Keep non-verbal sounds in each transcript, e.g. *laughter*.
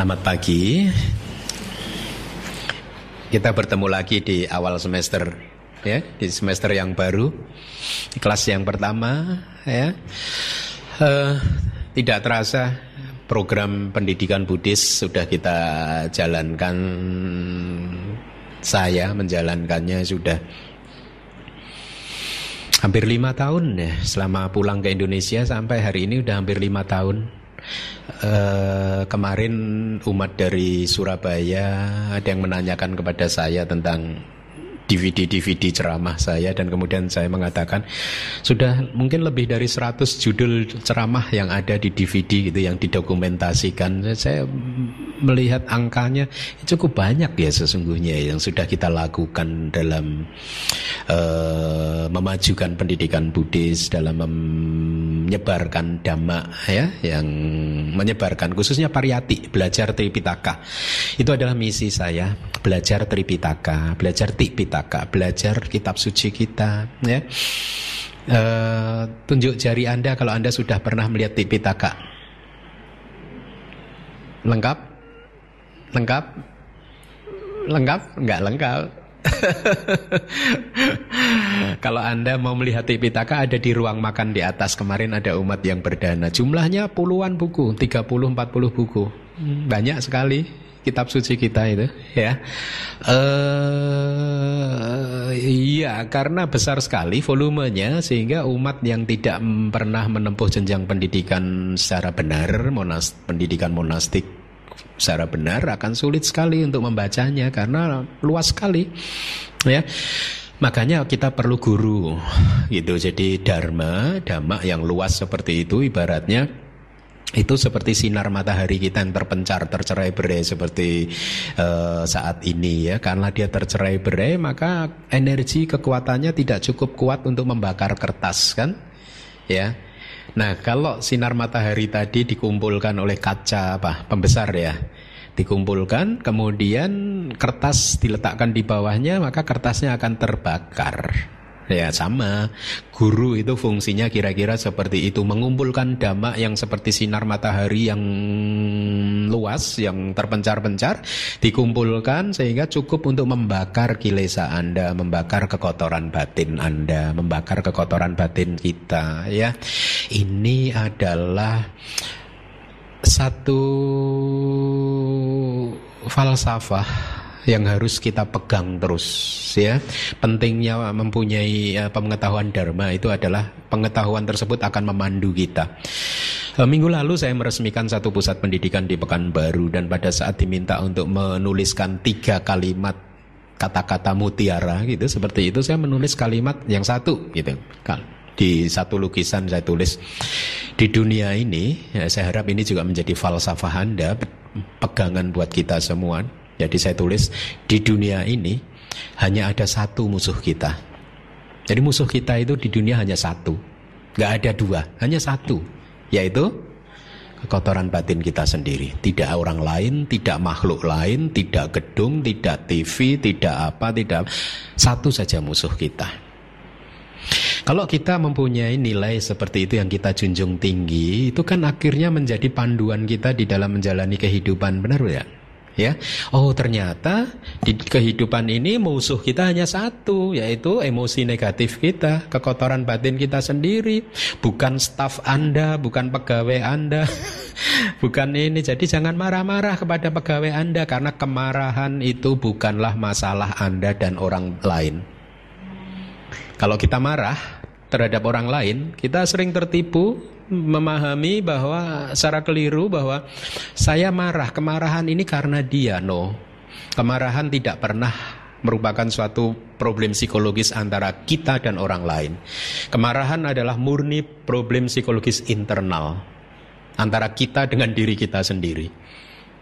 Selamat pagi. Kita bertemu lagi di awal semester ya, di semester yang baru. Di kelas yang pertama ya. Uh, tidak terasa program pendidikan Buddhis sudah kita jalankan saya menjalankannya sudah hampir lima tahun ya selama pulang ke Indonesia sampai hari ini udah hampir lima tahun Uh, kemarin umat dari Surabaya ada yang menanyakan kepada saya tentang DVD-DVD ceramah saya dan kemudian saya mengatakan sudah mungkin lebih dari 100 judul ceramah yang ada di DVD gitu yang didokumentasikan. Saya melihat angkanya cukup banyak ya sesungguhnya yang sudah kita lakukan dalam uh, memajukan pendidikan Buddhis dalam menyebarkan dhamma ya yang menyebarkan khususnya pariyati belajar Tripitaka. Itu adalah misi saya, belajar Tripitaka, belajar Tipitaka Pusaka, belajar kitab suci kita, ya. E, tunjuk jari Anda kalau Anda sudah pernah melihat Tipitaka. Lengkap? Lengkap? Lengkap? Enggak lengkap. *laughs* Kalau Anda mau melihat Tipitaka ada di ruang makan di atas Kemarin ada umat yang berdana Jumlahnya puluhan buku 30-40 buku Banyak sekali kitab suci kita itu ya uh, karena besar sekali volumenya sehingga umat yang tidak pernah menempuh jenjang pendidikan secara benar monas pendidikan monastik secara benar akan sulit sekali untuk membacanya karena luas sekali ya Makanya kita perlu guru gitu. Jadi dharma, dhamma yang luas seperti itu ibaratnya itu seperti sinar matahari kita yang terpencar tercerai berai seperti uh, saat ini ya. Karena dia tercerai berai maka energi kekuatannya tidak cukup kuat untuk membakar kertas kan? Ya. Nah kalau sinar matahari tadi dikumpulkan oleh kaca apa pembesar ya. Dikumpulkan kemudian kertas diletakkan di bawahnya maka kertasnya akan terbakar Ya sama, guru itu fungsinya kira-kira seperti itu. Mengumpulkan dhamma yang seperti sinar matahari yang luas Yang terpencar-pencar Dikumpulkan sehingga cukup untuk membakar kilesa Anda Membakar kekotoran batin Anda Membakar kekotoran batin kita ya. Ini adalah satu falsafah yang harus kita pegang terus ya. Pentingnya mempunyai uh, pengetahuan dharma itu adalah pengetahuan tersebut akan memandu kita. Uh, minggu lalu saya meresmikan satu pusat pendidikan di Pekanbaru dan pada saat diminta untuk menuliskan tiga kalimat kata-kata mutiara gitu seperti itu saya menulis kalimat yang satu gitu di satu lukisan saya tulis di dunia ini ya, saya harap ini juga menjadi falsafah anda pegangan buat kita semua jadi saya tulis di dunia ini hanya ada satu musuh kita. Jadi musuh kita itu di dunia hanya satu, nggak ada dua, hanya satu, yaitu kekotoran batin kita sendiri. Tidak orang lain, tidak makhluk lain, tidak gedung, tidak TV, tidak apa, tidak satu saja musuh kita. Kalau kita mempunyai nilai seperti itu yang kita junjung tinggi, itu kan akhirnya menjadi panduan kita di dalam menjalani kehidupan, benar ya? Ya. Oh, ternyata di kehidupan ini musuh kita hanya satu, yaitu emosi negatif kita, kekotoran batin kita sendiri, bukan staf Anda, bukan pegawai Anda. *laughs* bukan ini. Jadi jangan marah-marah kepada pegawai Anda karena kemarahan itu bukanlah masalah Anda dan orang lain. Kalau kita marah terhadap orang lain, kita sering tertipu memahami bahwa secara keliru bahwa saya marah, kemarahan ini karena dia. No. Kemarahan tidak pernah merupakan suatu problem psikologis antara kita dan orang lain. Kemarahan adalah murni problem psikologis internal antara kita dengan diri kita sendiri.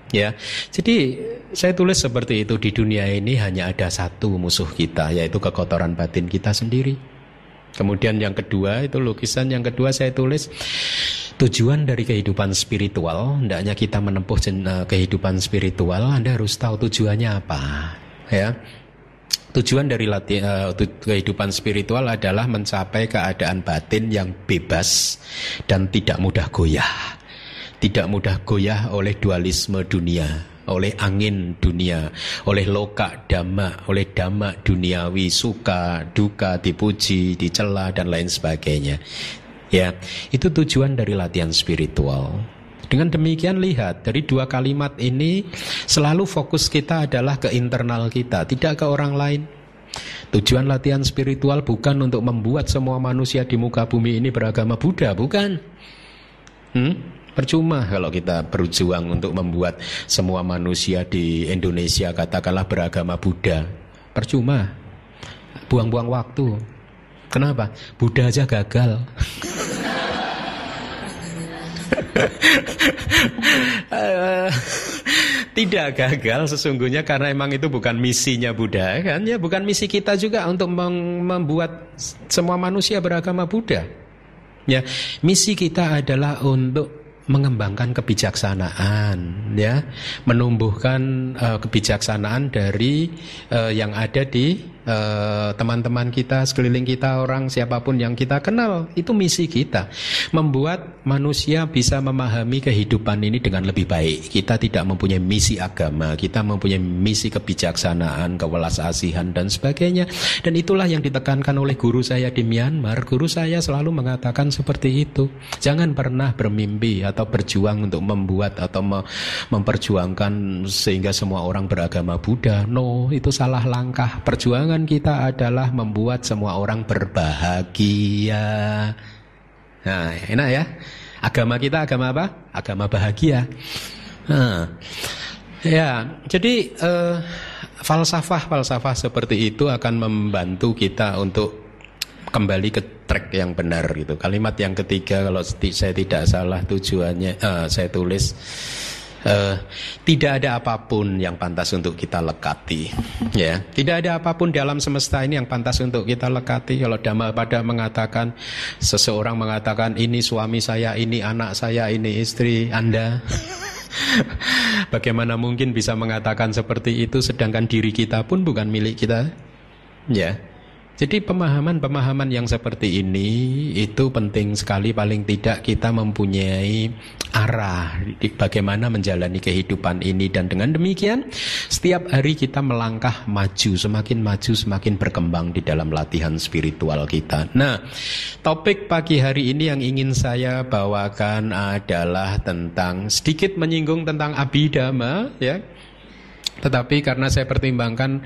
Ya, jadi saya tulis seperti itu di dunia ini hanya ada satu musuh kita, yaitu kekotoran batin kita sendiri. Kemudian yang kedua itu lukisan yang kedua saya tulis tujuan dari kehidupan spiritual. Hendaknya kita menempuh eh, kehidupan spiritual, Anda harus tahu tujuannya apa, ya. Tujuan dari lati, uh, kehidupan spiritual adalah mencapai keadaan batin yang bebas dan tidak mudah goyah. tidak mudah goyah oleh dualisme dunia, oleh angin dunia, oleh loka dhamma, oleh dhamma duniawi, suka, duka, dipuji, dicela dan lain sebagainya. Ya, itu tujuan dari latihan spiritual. Dengan demikian lihat dari dua kalimat ini selalu fokus kita adalah ke internal kita, tidak ke orang lain. Tujuan latihan spiritual bukan untuk membuat semua manusia di muka bumi ini beragama Buddha, bukan. Hmm? Percuma kalau kita berjuang untuk membuat semua manusia di Indonesia katakanlah beragama Buddha. Percuma. Buang-buang waktu. Kenapa? Buddha aja gagal. *laughs* tidak gagal sesungguhnya karena emang itu bukan misinya Buddha kan ya bukan misi kita juga untuk membuat semua manusia beragama Buddha ya misi kita adalah untuk mengembangkan kebijaksanaan ya. Menumbuhkan uh, kebijaksanaan dari uh, yang ada di Eh, teman-teman kita, sekeliling kita, orang siapa pun yang kita kenal, itu misi kita. Membuat manusia bisa memahami kehidupan ini dengan lebih baik. Kita tidak mempunyai misi agama, kita mempunyai misi kebijaksanaan, kewelas asihan dan sebagainya. Dan itulah yang ditekankan oleh guru saya di Myanmar. Guru saya selalu mengatakan seperti itu. Jangan pernah bermimpi atau berjuang untuk membuat atau memperjuangkan sehingga semua orang beragama Buddha. No, itu salah langkah. Perjuangan tujuan kita adalah membuat semua orang berbahagia. Nah, enak ya. Agama kita agama apa? Agama bahagia. Nah, ya, jadi uh, falsafah-falsafah seperti itu akan membantu kita untuk kembali ke track yang benar gitu. Kalimat yang ketiga kalau saya tidak salah tujuannya uh, saya tulis uh, tidak ada apa pun yang pantas untuk kita lekati ya tidak ada apa pun dalam semesta ini yang pantas untuk kita lekati kalau Dhamma pada mengatakan seseorang mengatakan ini suami saya ini anak saya ini istri Anda *laughs* Bagaimana mungkin bisa mengatakan seperti itu sedangkan diri kita pun bukan milik kita? Ya. Jadi pemahaman-pemahaman yang seperti ini itu penting sekali. Paling tidak kita mempunyai arah bagaimana menjalani kehidupan ini. Dan dengan demikian setiap hari kita melangkah maju semakin maju semakin berkembang di dalam latihan spiritual kita. Nah, topik pagi hari ini yang ingin saya bawakan adalah tentang sedikit menyinggung tentang abidama ya tetapi karena saya pertimbangkan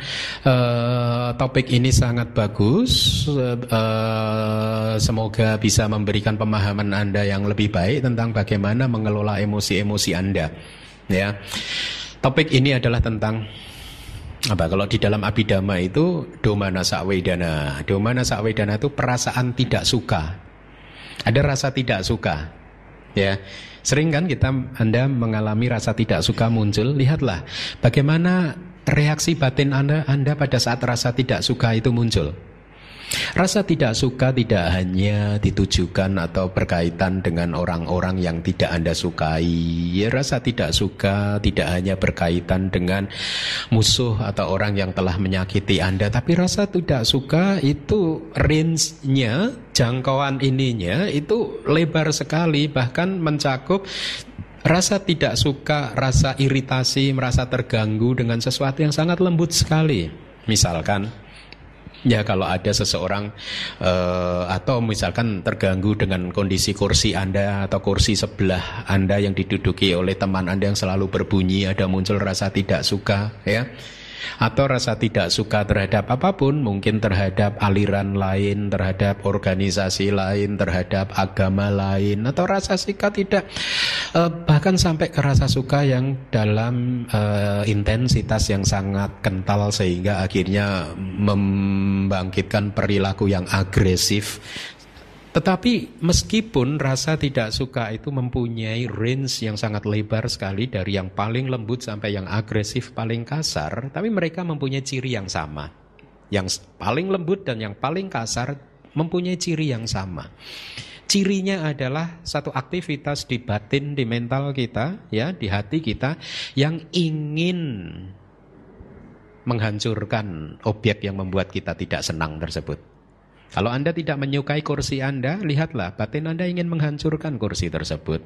uh, topik ini sangat bagus, uh, semoga bisa memberikan pemahaman Anda yang lebih baik tentang bagaimana mengelola emosi-emosi Anda. Ya, topik ini adalah tentang apa? Kalau di dalam abidama itu domana sakwedana. Domana sakwedana itu perasaan tidak suka. Ada rasa tidak suka. Ya. Sering kan kita Anda mengalami rasa tidak suka muncul, lihatlah bagaimana reaksi batin Anda Anda pada saat rasa tidak suka itu muncul. Rasa tidak suka tidak hanya ditujukan atau berkaitan dengan orang-orang yang tidak Anda sukai. Ya, rasa tidak suka tidak hanya berkaitan dengan musuh atau orang yang telah menyakiti Anda, tapi rasa tidak suka itu range-nya, jangkauan ininya itu lebar sekali bahkan mencakup Rasa tidak suka, rasa iritasi, merasa terganggu dengan sesuatu yang sangat lembut sekali. Misalkan Ya kalau ada seseorang uh, atau misalkan terganggu dengan kondisi kursi Anda atau kursi sebelah Anda yang diduduki oleh teman Anda yang selalu berbunyi ada muncul rasa tidak suka ya atau rasa tidak suka terhadap apa pun, mungkin terhadap aliran lain, terhadap organisasi lain, terhadap agama lain, atau rasa suka tidak, uh, bahkan sampai ke rasa suka yang dalam uh, intensitas yang sangat kental sehingga akhirnya membangkitkan perilaku yang agresif tetapi meskipun rasa tidak suka itu mempunyai range yang sangat lebar sekali dari yang paling lembut sampai yang agresif paling kasar, tapi mereka mempunyai ciri yang sama. Yang paling lembut dan yang paling kasar mempunyai ciri yang sama. Cirinya adalah satu aktivitas di batin, di mental kita, ya, di hati kita yang ingin menghancurkan objek yang membuat kita tidak senang tersebut. Kalau Anda tidak menyukai kursi Anda, lihatlah batin Anda ingin menghancurkan kursi tersebut.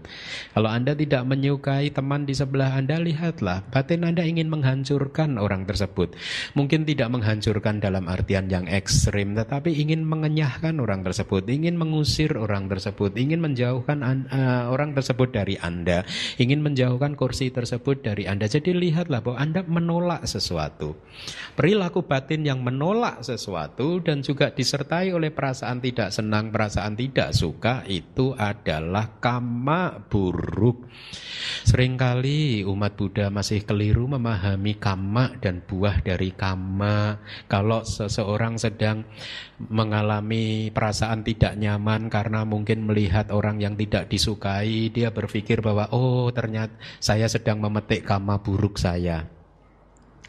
Kalau Anda tidak menyukai teman di sebelah Anda, lihatlah batin Anda ingin menghancurkan orang tersebut. Mungkin tidak menghancurkan dalam artian yang ekstrim, tetapi ingin mengenyahkan orang tersebut, ingin mengusir orang tersebut, ingin menjauhkan uh, orang tersebut dari Anda, ingin menjauhkan kursi tersebut dari Anda. Jadi lihatlah bahwa Anda menolak sesuatu. Perilaku batin yang menolak sesuatu dan juga disertai oleh perasaan tidak senang, perasaan tidak suka itu adalah kama buruk. Seringkali umat Buddha masih keliru memahami kama dan buah dari kama. Kalau seseorang sedang mengalami perasaan tidak nyaman karena mungkin melihat orang yang tidak disukai, dia berpikir bahwa oh ternyata saya sedang memetik kama buruk saya.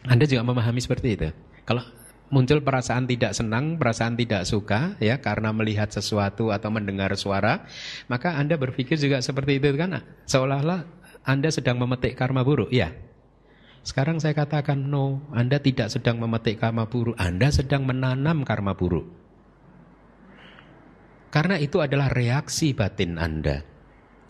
Anda juga memahami seperti itu. Kalau muncul perasaan tidak senang, perasaan tidak suka ya karena melihat sesuatu atau mendengar suara, maka Anda berpikir juga seperti itu kan seolah-olah Anda sedang memetik karma buruk, ya. Sekarang saya katakan no, Anda tidak sedang memetik karma buruk, Anda sedang menanam karma buruk. Karena itu adalah reaksi batin Anda.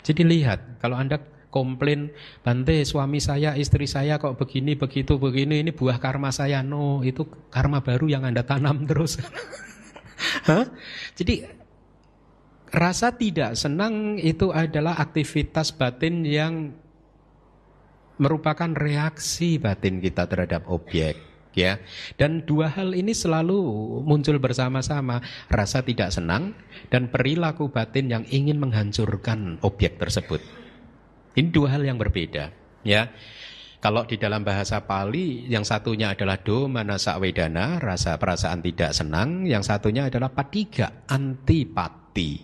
Jadi lihat, kalau Anda komplain Bante suami saya istri saya kok begini begitu begini ini buah karma saya. No itu karma baru yang anda tanam terus. *laughs* Jadi rasa tidak senang itu adalah aktivitas batin yang merupakan reaksi batin kita terhadap objek ya. Dan dua hal ini selalu muncul bersama-sama rasa tidak senang dan perilaku batin yang ingin menghancurkan objek tersebut ini dua hal yang berbeda, ya. Kalau di dalam bahasa Pali yang satunya adalah do manasa wedana, rasa perasaan tidak senang, yang satunya adalah patiga, antipati.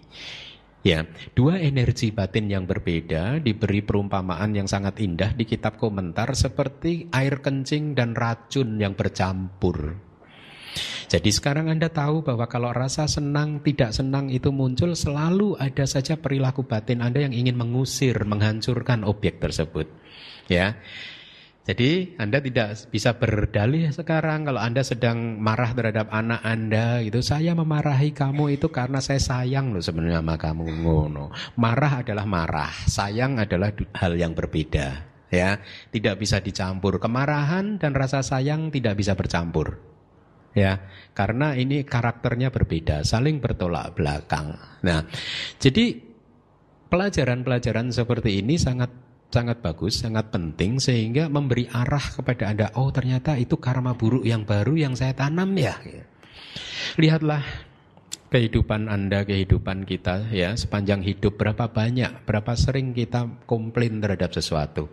Ya, dua energi batin yang berbeda diberi perumpamaan yang sangat indah di kitab komentar seperti air kencing dan racun yang bercampur. Jadi sekarang Anda tahu bahwa kalau rasa senang, tidak senang itu muncul selalu ada saja perilaku batin Anda yang ingin mengusir, menghancurkan objek tersebut. Ya. Jadi Anda tidak bisa berdalih sekarang kalau Anda sedang marah terhadap anak Anda itu saya memarahi kamu itu karena saya sayang loh sebenarnya sama kamu ngono. Marah adalah marah, sayang adalah hal yang berbeda ya. Tidak bisa dicampur. Kemarahan dan rasa sayang tidak bisa bercampur ya karena ini karakternya berbeda saling bertolak belakang. Nah jadi pelajaran-pelajaran seperti ini sangat sangat bagus sangat penting sehingga memberi arah kepada anda oh ternyata itu karma buruk yang baru yang saya tanam ya. Lihatlah kehidupan Anda, kehidupan kita ya sepanjang hidup berapa banyak, berapa sering kita komplain terhadap sesuatu.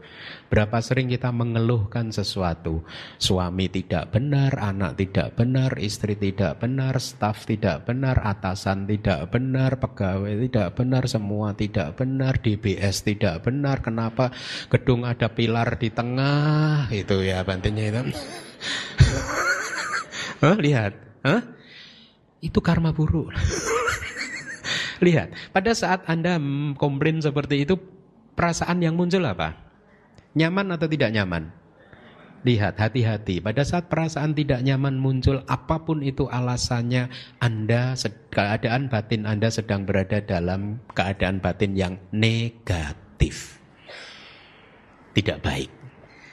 Berapa sering kita mengeluhkan sesuatu. Suami tidak benar, anak tidak benar, istri tidak benar, staf tidak benar, atasan tidak benar, pegawai tidak benar, semua tidak benar, DBS tidak benar. Kenapa gedung ada pilar di tengah? Itu ya bantunya itu. *laughs* Hah, lihat. Hah? Itu karma buruk. *laughs* Lihat, pada saat Anda komplain seperti itu, perasaan yang muncul apa? Nyaman atau tidak nyaman? Lihat, hati-hati. Pada saat perasaan tidak nyaman muncul, apa pun itu alasannya, Anda keadaan batin Anda sedang berada dalam keadaan batin yang negatif. Tidak baik.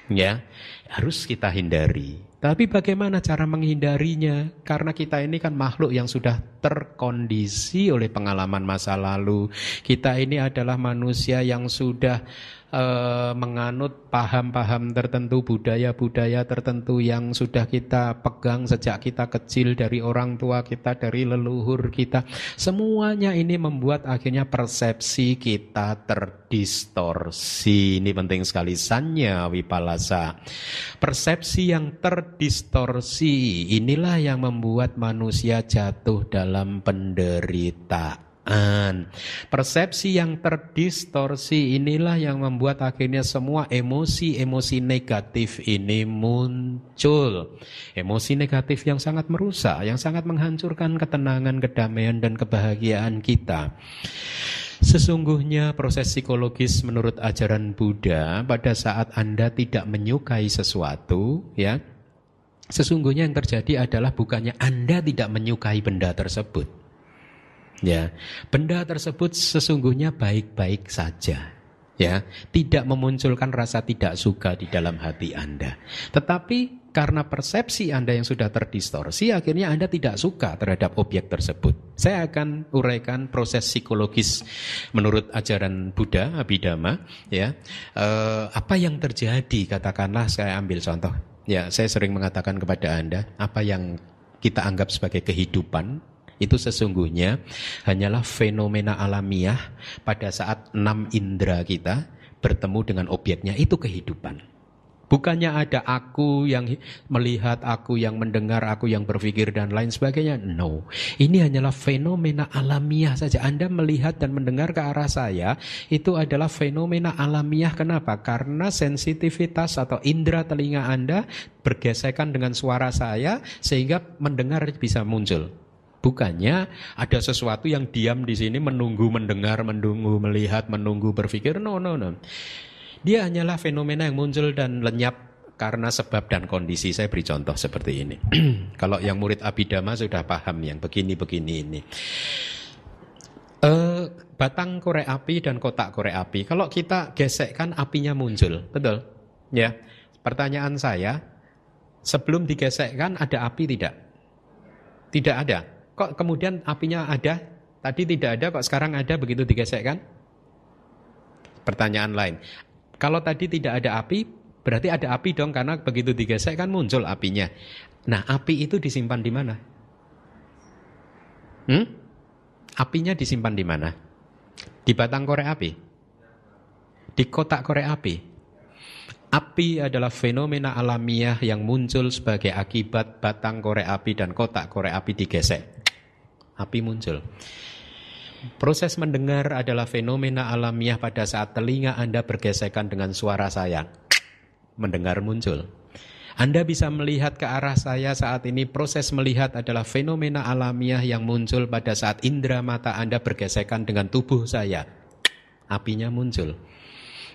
Ya, harus kita hindari. Tapi bagaimana cara menghindarinya? Karena kita ini kan makhluk yang sudah terkondisi oleh pengalaman masa lalu. Kita ini adalah manusia yang sudah uh, menganut paham-paham tertentu, budaya-budaya tertentu yang sudah kita pegang sejak kita kecil dari orang tua kita, dari leluhur kita. Semuanya ini membuat akhirnya persepsi kita terdistorsi. Ini penting sekali sanya wipalasa. Persepsi yang terdistorsi inilah yang membuat manusia jatuh dalam penderitaan. Persepsi yang terdistorsi inilah yang membuat akhirnya semua emosi-emosi negatif ini muncul. Emosi negatif yang sangat merusak, yang sangat menghancurkan ketenangan, kedamaian, dan kebahagiaan kita. Sesungguhnya proses psikologis menurut ajaran Buddha pada saat Anda tidak menyukai sesuatu, ya, sesungguhnya yang terjadi adalah bukannya Anda tidak menyukai benda tersebut Ya, benda tersebut sesungguhnya baik-baik saja. Ya, tidak memunculkan rasa tidak suka di dalam hati Anda. Tetapi karena persepsi Anda yang sudah terdistorsi, akhirnya Anda tidak suka terhadap objek tersebut. Saya akan uraikan proses psikologis menurut ajaran Buddha, Abhidhamma. Ya, eh, apa yang terjadi? Katakanlah saya ambil contoh. Ya, saya sering mengatakan kepada Anda, apa yang kita anggap sebagai kehidupan itu sesungguhnya hanyalah fenomena alamiah pada saat enam indera kita bertemu dengan objeknya itu kehidupan. Bukannya ada aku yang melihat, aku yang mendengar, aku yang berpikir dan lain sebagainya. No. Ini hanyalah fenomena alamiah saja. Anda melihat dan mendengar ke arah saya, itu adalah fenomena alamiah. Kenapa? Karena sensitivitas atau indera telinga Anda bergesekan dengan suara saya sehingga mendengar bisa muncul. Bukannya ada sesuatu yang diam di sini menunggu mendengar, menunggu melihat, menunggu berpikir. No, no, no. Dia hanyalah fenomena yang muncul dan lenyap karena sebab dan kondisi. Saya beri contoh seperti ini. *clears throat* Kalau yang murid Abidama sudah paham yang begini-begini ini. Uh, batang korek api dan kotak korek api. Kalau kita gesekkan apinya muncul, betul? Ya. Pertanyaan saya, sebelum digesekkan ada api tidak? Tidak ada. Kok kemudian apinya ada? Tadi tidak ada, kok sekarang ada begitu digesekkan? Pertanyaan lain. Kalau tadi tidak ada api, berarti ada api dong karena begitu digesekkan muncul apinya. Nah, api itu disimpan di mana? Hmm? Apinya disimpan di mana? Di batang korek api? Di kotak korek api? Api adalah fenomena alamiah yang muncul sebagai akibat batang korek api dan kotak korek api digesek api muncul. Proses mendengar adalah fenomena alamiah pada saat telinga Anda bergesekan dengan suara saya. Mendengar muncul. Anda bisa melihat ke arah saya saat ini. Proses melihat adalah fenomena alamiah yang muncul pada saat indera mata Anda bergesekan dengan tubuh saya. Apinya muncul.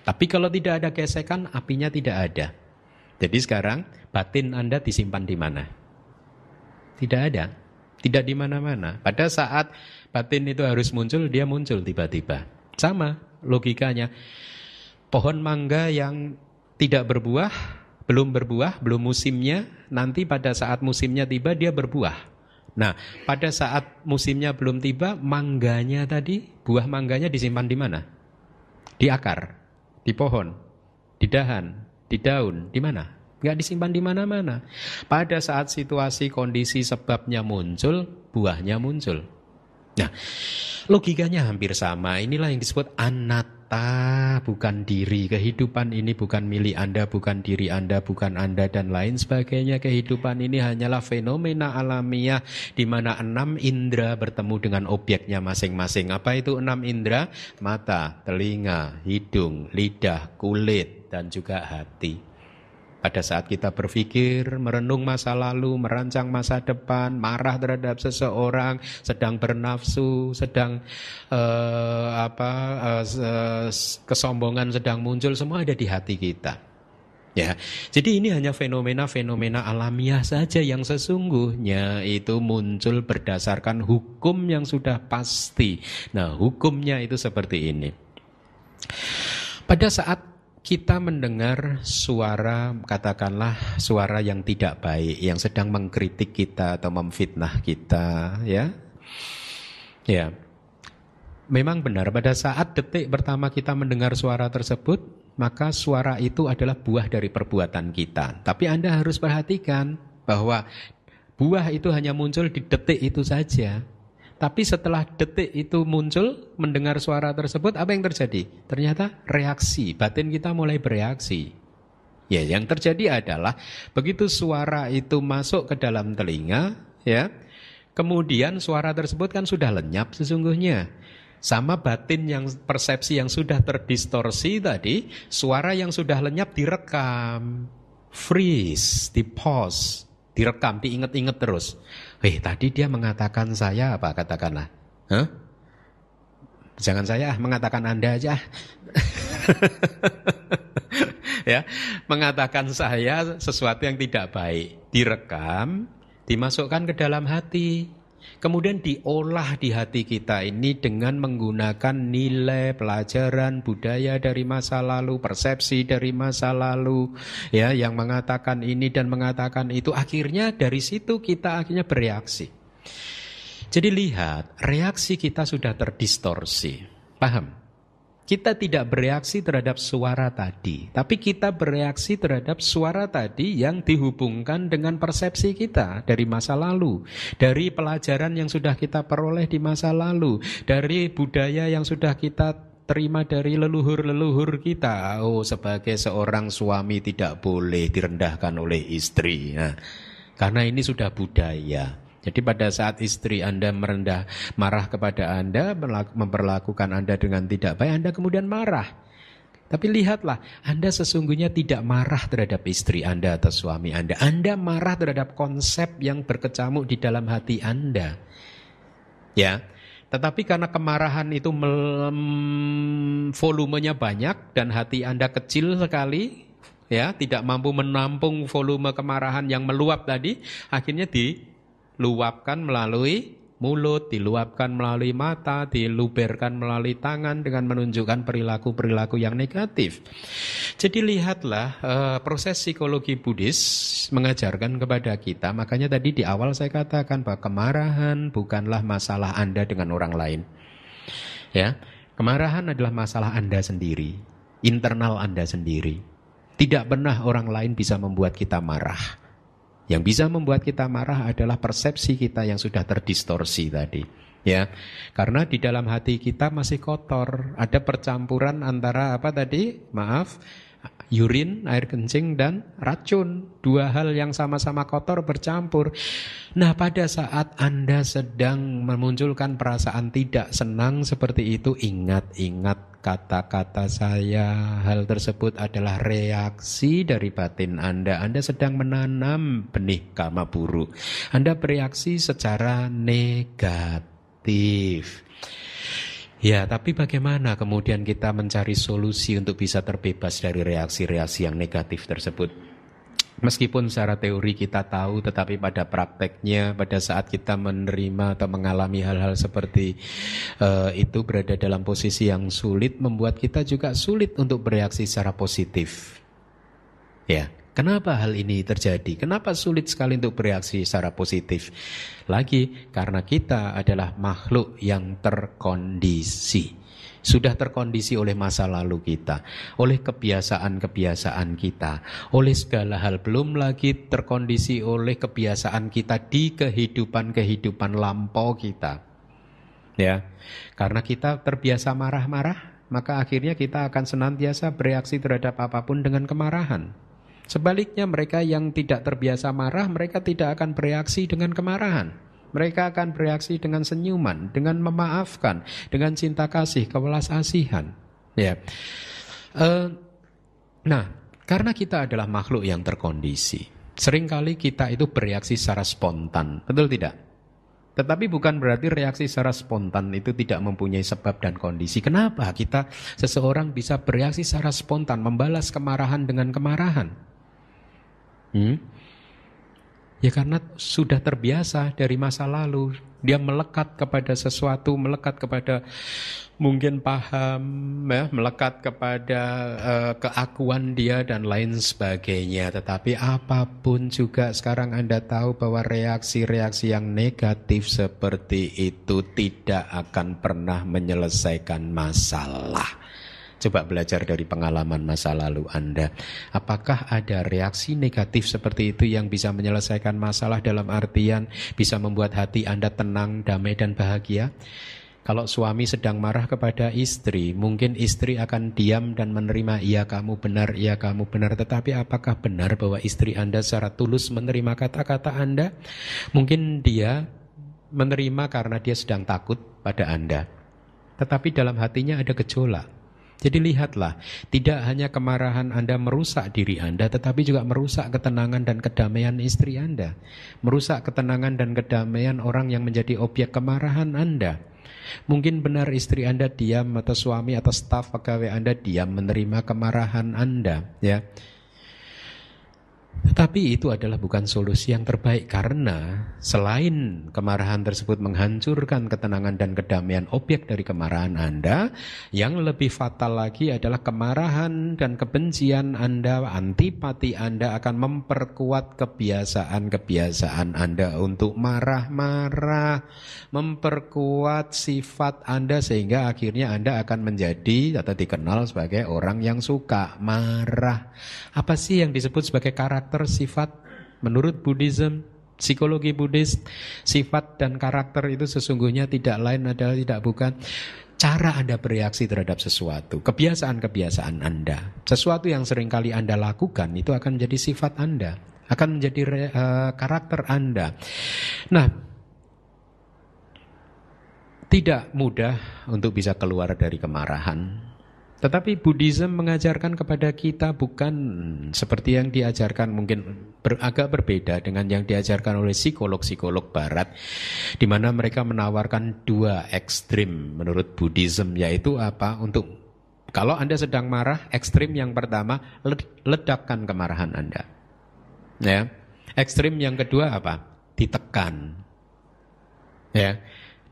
Tapi kalau tidak ada gesekan, apinya tidak ada. Jadi sekarang batin Anda disimpan di mana? Tidak ada. Tidak di mana-mana. Pada saat batin itu harus muncul, dia muncul tiba-tiba. Sama logikanya. Pohon mangga yang tidak berbuah, belum berbuah, belum musimnya, nanti pada saat musimnya tiba dia berbuah. Nah, pada saat musimnya belum tiba, mangganya tadi, buah mangganya disimpan di mana? Di akar, di pohon, di dahan, di daun, di mana? Nggak disimpan di mana-mana. Pada saat situasi kondisi sebabnya muncul, buahnya muncul. Nah, logikanya hampir sama. Inilah yang disebut anatta, bukan diri. Kehidupan ini bukan milik Anda, bukan diri Anda, bukan Anda dan lain sebagainya. Kehidupan ini hanyalah fenomena alamiah di mana enam indera bertemu dengan objeknya masing-masing. Apa itu enam indera? Mata, telinga, hidung, lidah, kulit, dan juga hati. Pada saat kita berpikir, merenung masa lalu, merancang masa depan, marah terhadap seseorang, sedang bernafsu, sedang uh, apa uh, kesombongan sedang muncul, semua ada di hati kita. Ya, jadi ini hanya fenomena-fenomena alamiah saja yang sesungguhnya itu muncul berdasarkan hukum yang sudah pasti. Nah, hukumnya itu seperti ini. Pada saat kita mendengar suara katakanlah suara yang tidak baik yang sedang mengkritik kita atau memfitnah kita ya. Ya. Memang benar pada saat detik pertama kita mendengar suara tersebut maka suara itu adalah buah dari perbuatan kita. Tapi Anda harus perhatikan bahwa buah itu hanya muncul di detik itu saja tapi setelah detik itu muncul, mendengar suara tersebut, apa yang terjadi? Ternyata reaksi, batin kita mulai bereaksi. Ya, yang terjadi adalah begitu suara itu masuk ke dalam telinga, ya, kemudian suara tersebut kan sudah lenyap sesungguhnya. Sama batin yang persepsi yang sudah terdistorsi tadi, suara yang sudah lenyap direkam, freeze, di pause, direkam, diinget-inget terus. Eh tadi dia mengatakan saya apa katakanlah. Huh? Jangan saya mengatakan Anda aja. *laughs* ya, mengatakan saya sesuatu yang tidak baik, direkam, dimasukkan ke dalam hati. Kemudian diolah di hati kita ini dengan menggunakan nilai pelajaran budaya dari masa lalu, persepsi dari masa lalu, ya yang mengatakan ini dan mengatakan itu akhirnya dari situ kita akhirnya bereaksi. Jadi lihat, reaksi kita sudah terdistorsi. Paham? Kita tidak bereaksi terhadap suara tadi, tapi kita bereaksi terhadap suara tadi yang dihubungkan dengan persepsi kita dari masa lalu, dari pelajaran yang sudah kita peroleh di masa lalu, dari budaya yang sudah kita terima dari leluhur-leluhur kita. Oh, sebagai seorang suami tidak boleh direndahkan oleh istri. Nah, karena ini sudah budaya. Jadi pada saat istri Anda merendah, marah kepada Anda, memperlakukan Anda dengan tidak baik, Anda kemudian marah. Tapi lihatlah, Anda sesungguhnya tidak marah terhadap istri Anda atau suami Anda. Anda marah terhadap konsep yang berkecamuk di dalam hati Anda. Ya, tetapi karena kemarahan itu volumenya banyak dan hati Anda kecil sekali, ya, tidak mampu menampung volume kemarahan yang meluap tadi, akhirnya di luapkan melalui mulut, diluapkan melalui mata, diluberkan melalui tangan dengan menunjukkan perilaku-perilaku yang negatif. Jadi lihatlah uh, proses psikologi Buddhis mengajarkan kepada kita, makanya tadi di awal saya katakan bahwa kemarahan bukanlah masalah Anda dengan orang lain. Ya, kemarahan adalah masalah Anda sendiri, internal Anda sendiri. Tidak pernah orang lain bisa membuat kita marah. Yang bisa membuat kita marah adalah persepsi kita yang sudah terdistorsi tadi. Ya, karena di dalam hati kita masih kotor, ada percampuran antara apa tadi? Maaf, Yurin, air kencing dan racun. Dua hal yang sama-sama kotor bercampur. Nah, pada saat Anda sedang memunculkan perasaan tidak senang seperti itu, ingat-ingat kata-kata saya. Hal tersebut adalah reaksi dari batin Anda. Anda sedang menanam benih kama buruk. Anda bereaksi secara negatif. Ya, tapi bagaimana kemudian kita mencari solusi untuk bisa terbebas dari reaksi-reaksi yang negatif tersebut? Meskipun secara teori kita tahu, tetapi pada prakteknya, pada saat kita menerima atau mengalami hal-hal seperti uh, itu berada dalam posisi yang sulit, membuat kita juga sulit untuk bereaksi secara positif. Ya, Kenapa hal ini terjadi? Kenapa sulit sekali untuk bereaksi secara positif? Lagi karena kita adalah makhluk yang terkondisi. Sudah terkondisi oleh masa lalu kita, oleh kebiasaan-kebiasaan kita, oleh segala hal belum lagi terkondisi oleh kebiasaan kita di kehidupan-kehidupan lampau kita. Ya. Karena kita terbiasa marah-marah, maka akhirnya kita akan senantiasa bereaksi terhadap apa pun dengan kemarahan. Sebaliknya mereka yang tidak terbiasa marah, mereka tidak akan bereaksi dengan kemarahan. Mereka akan bereaksi dengan senyuman, dengan memaafkan, dengan cinta kasih, kewelas asihan. Ya. Uh, nah, karena kita adalah makhluk yang terkondisi, sering kali kita itu bereaksi secara spontan, betul tidak? Tetapi bukan berarti reaksi secara spontan itu tidak mempunyai sebab dan kondisi. Kenapa kita seseorang bisa bereaksi secara spontan, membalas kemarahan dengan kemarahan? Hmm? Ya karena sudah terbiasa dari masa lalu. Dia melekat kepada sesuatu, melekat kepada mungkin paham, ya, melekat kepada uh, keakuan dia dan lain sebagainya. Tetapi apa pun juga sekarang Anda tahu bahwa reaksi-reaksi yang negatif seperti itu tidak akan pernah menyelesaikan masalah. Coba belajar dari pengalaman masa lalu Anda. Apakah ada reaksi negatif seperti itu yang bisa menyelesaikan masalah dalam artian bisa membuat hati Anda tenang, damai, dan bahagia? Kalau suami sedang marah kepada istri, mungkin istri akan diam dan menerima, iya kamu benar, iya kamu benar. Tetapi apakah benar bahwa istri Anda secara tulus menerima kata-kata Anda? Mungkin dia menerima karena dia sedang takut pada Anda. Tetapi dalam hatinya ada gejolak. Jadi lihatlah, tidak hanya kemarahan Anda merusak diri Anda, tetapi juga merusak ketenangan dan kedamaian istri Anda. Merusak ketenangan dan kedamaian orang yang menjadi objek kemarahan Anda. Mungkin benar istri Anda diam atau suami atau staf pegawai Anda diam menerima kemarahan Anda, ya. Tetapi itu adalah bukan solusi yang terbaik karena selain kemarahan tersebut menghancurkan ketenangan dan kedamaian objek dari kemarahan Anda, yang lebih fatal lagi adalah kemarahan dan kebencian Anda, antipati Anda akan memperkuat kebiasaan-kebiasaan Anda untuk marah-marah, memperkuat sifat Anda sehingga akhirnya Anda akan menjadi atau dikenal sebagai orang yang suka marah. Apa sih yang disebut sebagai karakter sifat menurut Buddhism psikologi Buddhis sifat dan karakter itu sesungguhnya tidak lain adalah tidak bukan cara Anda bereaksi terhadap sesuatu, kebiasaan-kebiasaan Anda. Sesuatu yang sering kali Anda lakukan itu akan menjadi sifat Anda, akan menjadi uh, karakter Anda. Nah, tidak mudah untuk bisa keluar dari kemarahan. Tetapi Buddhism mengajarkan kepada kita bukan seperti yang diajarkan mungkin ber, agak berbeda dengan yang diajarkan oleh psikolog-psikolog barat di mana mereka menawarkan dua ekstrim menurut Buddhism yaitu apa untuk kalau Anda sedang marah ekstrim yang pertama ledakkan kemarahan Anda. Ya. Ekstrim yang kedua apa? Ditekan. Ya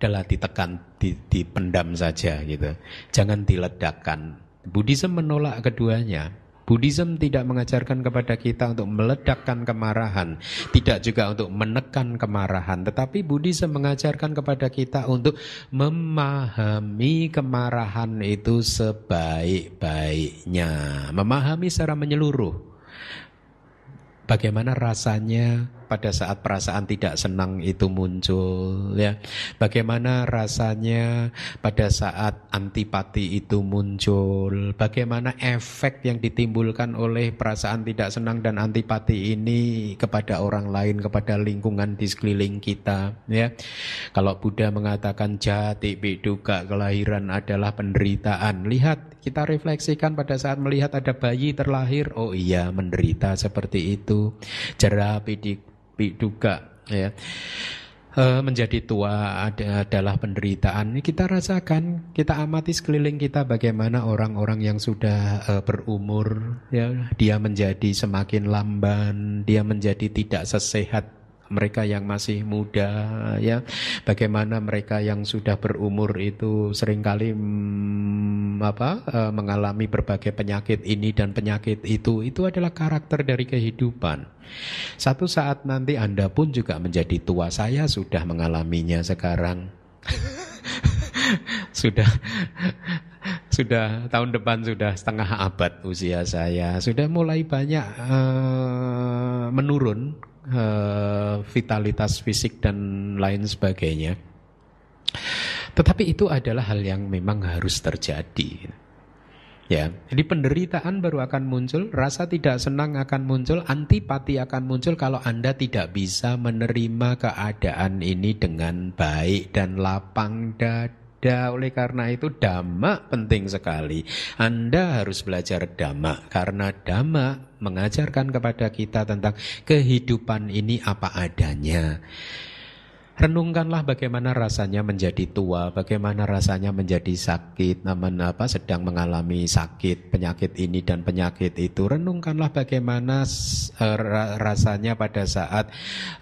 adalah ditekan, dipendam saja gitu. Jangan diledakkan. Buddhism menolak keduanya. Buddhism tidak mengajarkan kepada kita untuk meledakkan kemarahan, tidak juga untuk menekan kemarahan, tetapi Buddhism mengajarkan kepada kita untuk memahami kemarahan itu sebaik-baiknya, memahami secara menyeluruh. Bagaimana rasanya pada saat perasaan tidak senang itu muncul ya. Bagaimana rasanya pada saat antipati itu muncul? Bagaimana efek yang ditimbulkan oleh perasaan tidak senang dan antipati ini kepada orang lain, kepada lingkungan di sekeliling kita ya. Kalau Buddha mengatakan jati biduka kelahiran adalah penderitaan. Lihat kita refleksikan pada saat melihat ada bayi terlahir, oh iya menderita seperti itu. Jerapi di duka ya e, menjadi tua ada, adalah penderitaan. Kita rasakan, kita amati sekeliling kita bagaimana orang-orang yang sudah e, berumur ya, dia menjadi semakin lamban, dia menjadi tidak sesehat mereka yang masih muda ya. Bagaimana mereka yang sudah berumur itu sering kali hmm, apa e, mengalami berbagai penyakit ini dan penyakit itu itu adalah karakter dari kehidupan. Satu saat nanti Anda pun juga menjadi tua saya sudah mengalaminya sekarang. *laughs* Sudah sudah tahun depan sudah setengah abad usia saya. Sudah mulai banyak uh, menurun vitalitas fisik dan lain sebagainya. Tetapi itu adalah hal yang memang harus terjadi. Ya, jadi penderitaan baru akan muncul, rasa tidak senang akan muncul, antipati akan muncul kalau Anda tidak bisa menerima keadaan ini dengan baik dan lapang dada. Oleh karena itu dhamma penting sekali. Anda harus belajar dhamma karena dhamma mengajarkan kepada kita tentang kehidupan ini apa adanya. Renungkanlah bagaimana rasanya menjadi tua, bagaimana rasanya menjadi sakit, namun apa sedang mengalami sakit, penyakit ini dan penyakit itu. Renungkanlah bagaimana uh, rasanya pada saat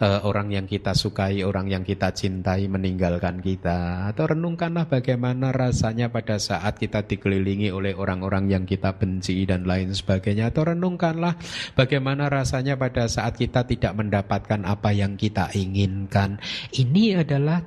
uh, orang yang kita sukai, orang yang kita cintai meninggalkan kita. Atau renungkanlah bagaimana rasanya pada saat kita dikelilingi oleh orang-orang yang kita benci dan lain sebagainya. Atau renungkanlah bagaimana rasanya pada saat kita tidak mendapatkan apa yang kita inginkan ini adalah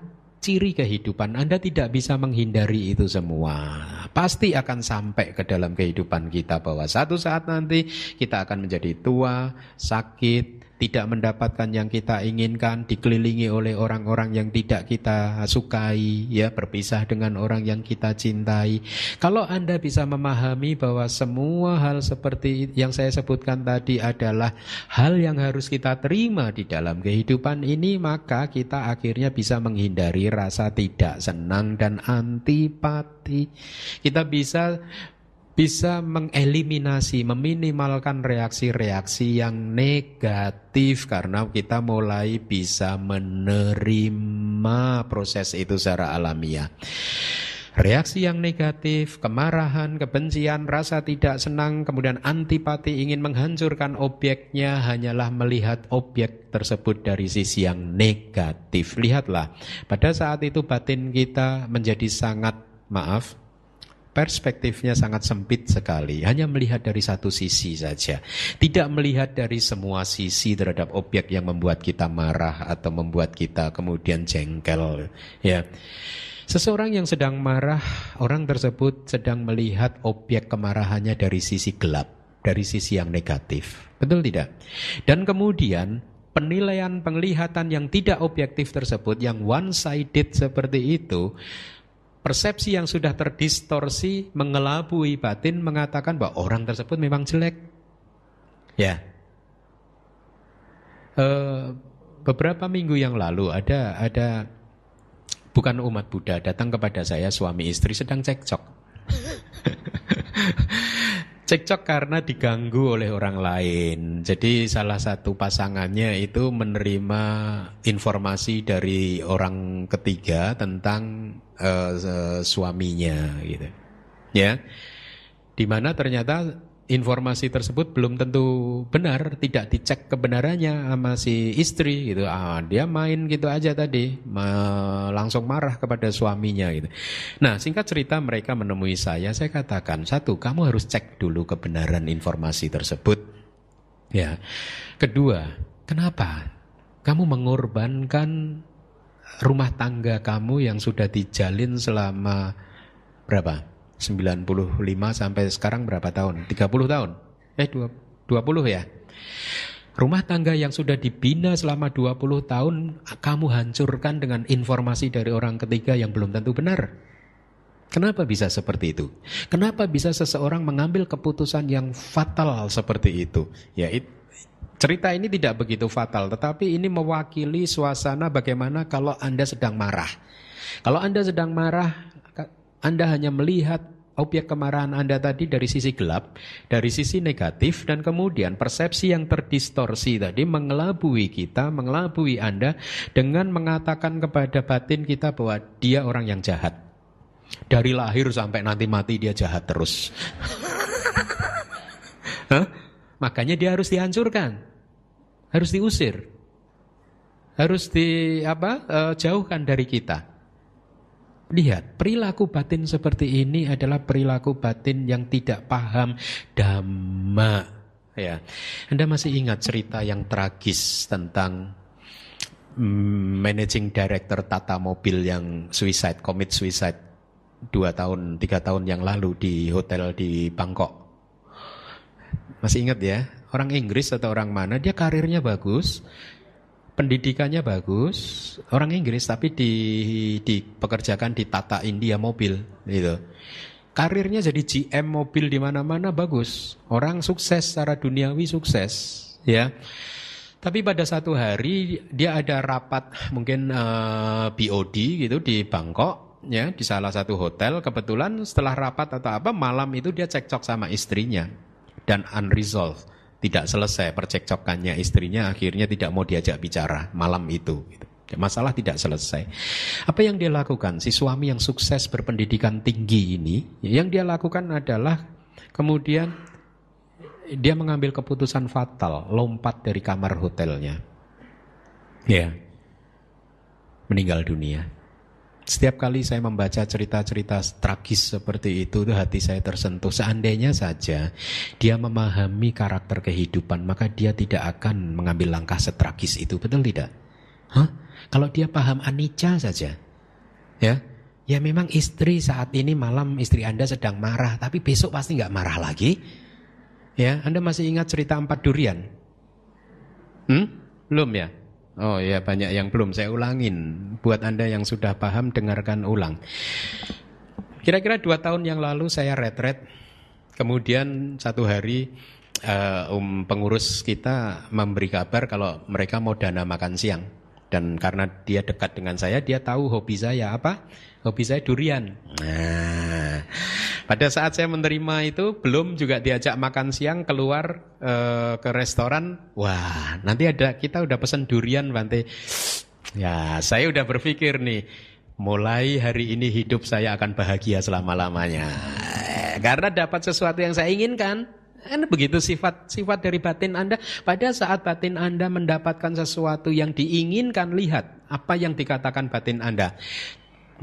ciri kehidupan. Anda tidak bisa menghindari itu semua. Pasti akan sampai ke dalam kehidupan kita bahwa satu saat nanti kita akan menjadi tua, sakit, tidak mendapatkan yang kita inginkan, dikelilingi oleh orang-orang yang tidak kita sukai, ya berpisah dengan orang yang kita cintai. Kalau Anda bisa memahami bahwa semua hal seperti yang saya sebutkan tadi adalah hal yang harus kita terima di dalam kehidupan ini, maka kita akhirnya bisa menghindari rasa tidak senang dan antipati. Kita bisa bisa mengeliminasi, meminimalkan reaksi-reaksi yang negatif karena kita mulai bisa menerima proses itu secara alamiah. Reaksi yang negatif, kemarahan, kebencian, rasa tidak senang, kemudian antipati ingin menghancurkan objeknya hanyalah melihat objek tersebut dari sisi yang negatif. Lihatlah, pada saat itu batin kita menjadi sangat, maaf, perspektifnya sangat sempit sekali, hanya melihat dari satu sisi saja, tidak melihat dari semua sisi terhadap objek yang membuat kita marah atau membuat kita kemudian jengkel, ya. Seseorang yang sedang marah, orang tersebut sedang melihat objek kemarahannya dari sisi gelap, dari sisi yang negatif. Betul tidak? Dan kemudian penilaian penglihatan yang tidak objektif tersebut, yang one-sided seperti itu, persepsi yang sudah terdistorsi, mengelabui batin, mengatakan bahwa orang tersebut memang jelek. Ya. Uh, beberapa minggu yang lalu ada ada bukan umat Buddha datang kepada saya suami istri sedang cekcok. *laughs* cekcok karena diganggu oleh orang lain. Jadi salah satu pasangannya itu menerima informasi dari orang ketiga tentang uh, suaminya gitu. Ya. Di mana ternyata informasi tersebut belum tentu benar, tidak dicek kebenarannya sama si istri gitu. Ah, dia main gitu aja tadi, langsung marah kepada suaminya gitu. Nah, singkat cerita mereka menemui saya, saya katakan, satu, kamu harus cek dulu kebenaran informasi tersebut. Ya. Kedua, kenapa kamu mengorbankan rumah tangga kamu yang sudah dijalin selama berapa? 95 sampai sekarang berapa tahun? 30 tahun? Eh 20 ya? Rumah tangga yang sudah dibina selama 20 tahun kamu hancurkan dengan informasi dari orang ketiga yang belum tentu benar. Kenapa bisa seperti itu? Kenapa bisa seseorang mengambil keputusan yang fatal seperti itu? Ya, it, cerita ini tidak begitu fatal, tetapi ini mewakili suasana bagaimana kalau Anda sedang marah. Kalau Anda sedang marah, anda hanya melihat objek kemarahan Anda tadi dari sisi gelap, dari sisi negatif, dan kemudian persepsi yang terdistorsi tadi mengelabui kita, mengelabui Anda dengan mengatakan kepada batin kita bahwa dia orang yang jahat. Dari lahir sampai nanti mati dia jahat terus. *laughs* Hah? Makanya dia harus dihancurkan, harus diusir, harus di apa? Uh, jauhkan dari kita. Lihat, perilaku batin seperti ini adalah perilaku batin yang tidak paham dhamma. Ya, Anda masih ingat cerita yang tragis tentang mm, managing director Tata Mobil yang suicide, commit suicide dua tahun, tiga tahun yang lalu di hotel di Bangkok. Masih ingat ya? Orang Inggris atau orang mana? Dia karirnya bagus, pendidikannya bagus, orang Inggris tapi di dipekerjakan di Tata India mobil gitu. Karirnya jadi GM mobil di mana-mana bagus. Orang sukses secara duniawi sukses, ya. Tapi pada satu hari dia ada rapat mungkin uh, eh, BOD gitu di Bangkok ya di salah satu hotel kebetulan setelah rapat atau apa malam itu dia cekcok sama istrinya dan unresolved tidak selesai percekcokannya istrinya akhirnya tidak mau diajak bicara malam itu gitu. masalah tidak selesai. Apa yang dia lakukan? Si suami yang sukses berpendidikan tinggi ini yang dia lakukan adalah kemudian dia mengambil keputusan fatal lompat dari kamar hotelnya. Ya. Meninggal dunia setiap kali saya membaca cerita-cerita tragis seperti itu, itu hati saya tersentuh. Seandainya saja dia memahami karakter kehidupan, maka dia tidak akan mengambil langkah setragis itu. Betul tidak? Hah? Kalau dia paham anicca saja, ya, ya memang istri saat ini malam istri Anda sedang marah, tapi besok pasti nggak marah lagi. Ya, Anda masih ingat cerita empat durian? Hmm? Belum ya? Oh ya banyak yang belum saya ulangin. Buat Anda yang sudah paham dengarkan ulang. Kira-kira dua tahun yang lalu saya retret. Kemudian satu hari uh, um, pengurus kita memberi kabar kalau mereka mau dana makan siang. Dan karena dia dekat dengan saya, dia tahu hobi saya apa? Hobi saya durian. Nah, pada saat saya menerima itu belum juga diajak makan siang keluar e, ke restoran. Wah, nanti ada kita udah pesan durian Bante. Ya, saya udah berpikir nih mulai hari ini hidup saya akan bahagia selama-lamanya. Karena dapat sesuatu yang saya inginkan. Kan begitu sifat sifat dari batin Anda. Pada saat batin Anda mendapatkan sesuatu yang diinginkan, lihat apa yang dikatakan batin Anda.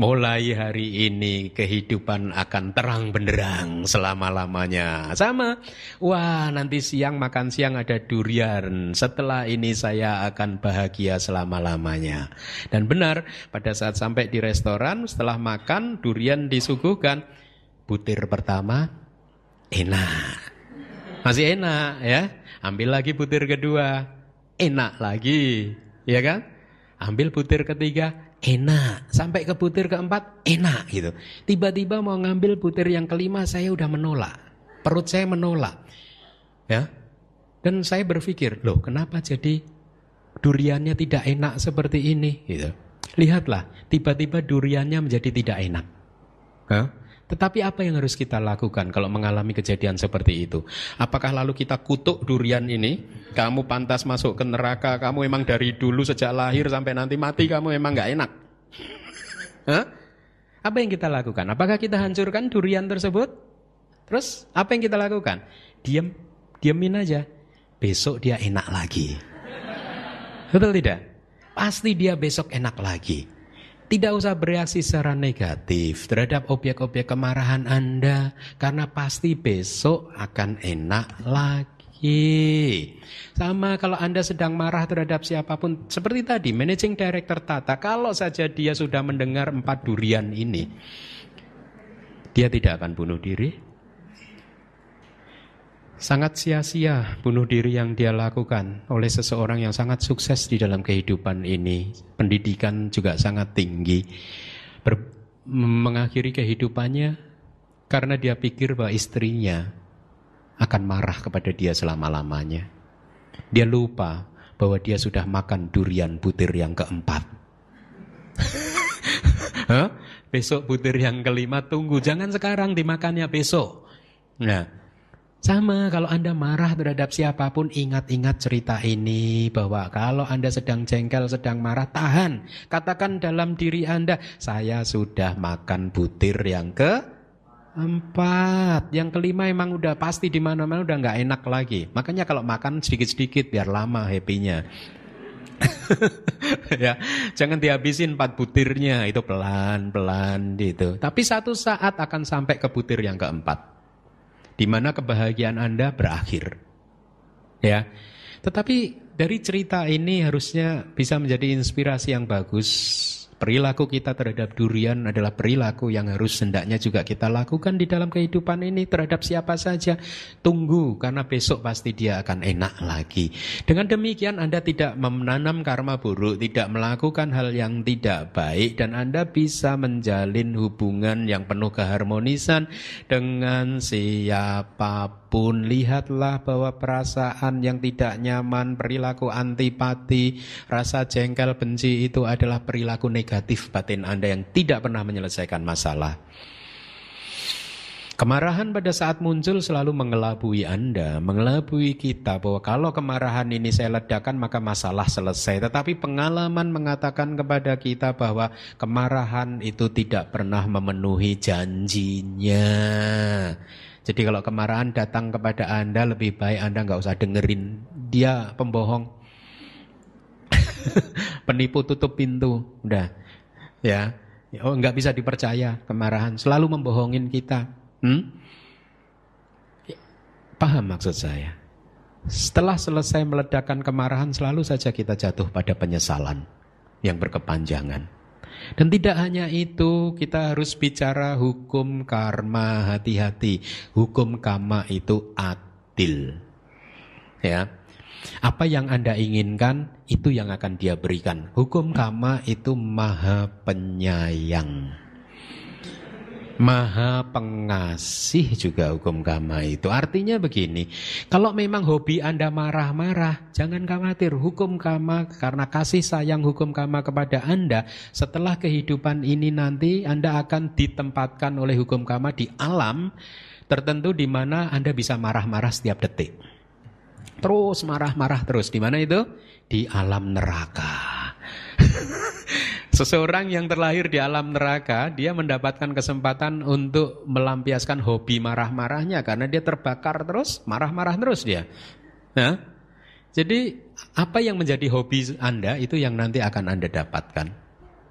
Mulai hari ini kehidupan akan terang benderang selama-lamanya. Sama. Wah, nanti siang makan siang ada durian. Setelah ini saya akan bahagia selama-lamanya. Dan benar, pada saat sampai di restoran, setelah makan durian disuguhkan. Butir pertama enak. Masih enak ya. Ambil lagi butir kedua. Enak lagi. Ya kan? Ambil butir ketiga, enak. Sampai ke butir keempat, enak gitu. Tiba-tiba mau ngambil butir yang kelima, saya udah menolak. Perut saya menolak. Ya. Dan saya berpikir, loh kenapa jadi duriannya tidak enak seperti ini? Gitu. Lihatlah, tiba-tiba duriannya menjadi tidak enak. Ya. Tetapi apa yang harus kita lakukan kalau mengalami kejadian seperti itu? Apakah lalu kita kutuk durian ini? Kamu pantas masuk ke neraka, kamu emang dari dulu sejak lahir sampai nanti mati kamu emang gak enak. Hah? Apa yang kita lakukan? Apakah kita hancurkan durian tersebut? Terus apa yang kita lakukan? Diam, diamin aja. Besok dia enak lagi. Betul tidak? Pasti dia besok enak lagi. Tidak usah bereaksi secara negatif terhadap objek-objek kemarahan Anda karena pasti besok akan enak lagi. Sama kalau Anda sedang marah terhadap siapa pun seperti tadi managing director Tata kalau saja dia sudah mendengar empat durian ini dia tidak akan bunuh diri, Sangat sia-sia bunuh diri yang dia lakukan oleh seseorang yang sangat sukses di dalam kehidupan ini. Pendidikan juga sangat tinggi. Ber mengakhiri kehidupannya karena dia pikir bahwa istrinya akan marah kepada dia selama-lamanya. Dia lupa bahwa dia sudah makan durian butir yang keempat. *laughs* Besok butir yang kelima tunggu, jangan sekarang dimakannya besok. Nah, sama kalau Anda marah terhadap siapa pun ingat-ingat cerita ini bahwa kalau Anda sedang jengkel, sedang marah, tahan. Katakan dalam diri Anda, saya sudah makan butir yang ke empat. Yang kelima emang udah pasti di mana-mana udah nggak enak lagi. Makanya kalau makan sedikit-sedikit biar lama happy-nya. *laughs* ya, jangan dihabisin empat butirnya itu pelan-pelan gitu. Tapi satu saat akan sampai ke butir yang keempat di mana kebahagiaan Anda berakhir. Ya. Tetapi dari cerita ini harusnya bisa menjadi inspirasi yang bagus Perilaku kita terhadap durian adalah perilaku yang harus hendaknya juga kita lakukan di dalam kehidupan ini terhadap siapa saja. Tunggu karena besok pasti dia akan enak lagi. Dengan demikian Anda tidak menanam karma buruk, tidak melakukan hal yang tidak baik dan Anda bisa menjalin hubungan yang penuh keharmonisan dengan siapa pun pun lihatlah bahwa perasaan yang tidak nyaman, perilaku antipati, rasa jengkel, benci itu adalah perilaku negatif batin Anda yang tidak pernah menyelesaikan masalah. Kemarahan pada saat muncul selalu mengelabui Anda, mengelabui kita bahwa kalau kemarahan ini saya ledakan maka masalah selesai. Tetapi pengalaman mengatakan kepada kita bahwa kemarahan itu tidak pernah memenuhi janjinya. Jadi kalau kemarahan datang kepada Anda lebih baik Anda nggak usah dengerin dia pembohong. *laughs* Penipu tutup pintu, udah. Ya. Oh, nggak bisa dipercaya kemarahan, selalu membohongin kita. Hmm? Paham maksud saya? Setelah selesai meledakkan kemarahan selalu saja kita jatuh pada penyesalan yang berkepanjangan. Dan tidak hanya itu, kita harus bicara hukum karma hati-hati. Hukum karma itu adil. Ya. Apa yang Anda inginkan itu yang akan dia berikan. Hukum karma itu maha penyayang. Maha pengasih juga hukum kama itu. Artinya begini, kalau memang hobi Anda marah-marah, jangan khawatir. Hukum kama karena kasih sayang hukum kama kepada Anda, setelah kehidupan ini nanti Anda akan ditempatkan oleh hukum kama di alam tertentu di mana Anda bisa marah-marah setiap detik. Terus marah-marah terus. Di mana itu? Di alam neraka. *laughs* Seseorang yang terlahir di alam neraka, dia mendapatkan kesempatan untuk melampiaskan hobi marah-marahnya karena dia terbakar terus, marah-marah terus dia. Nah, jadi apa yang menjadi hobi Anda itu yang nanti akan Anda dapatkan.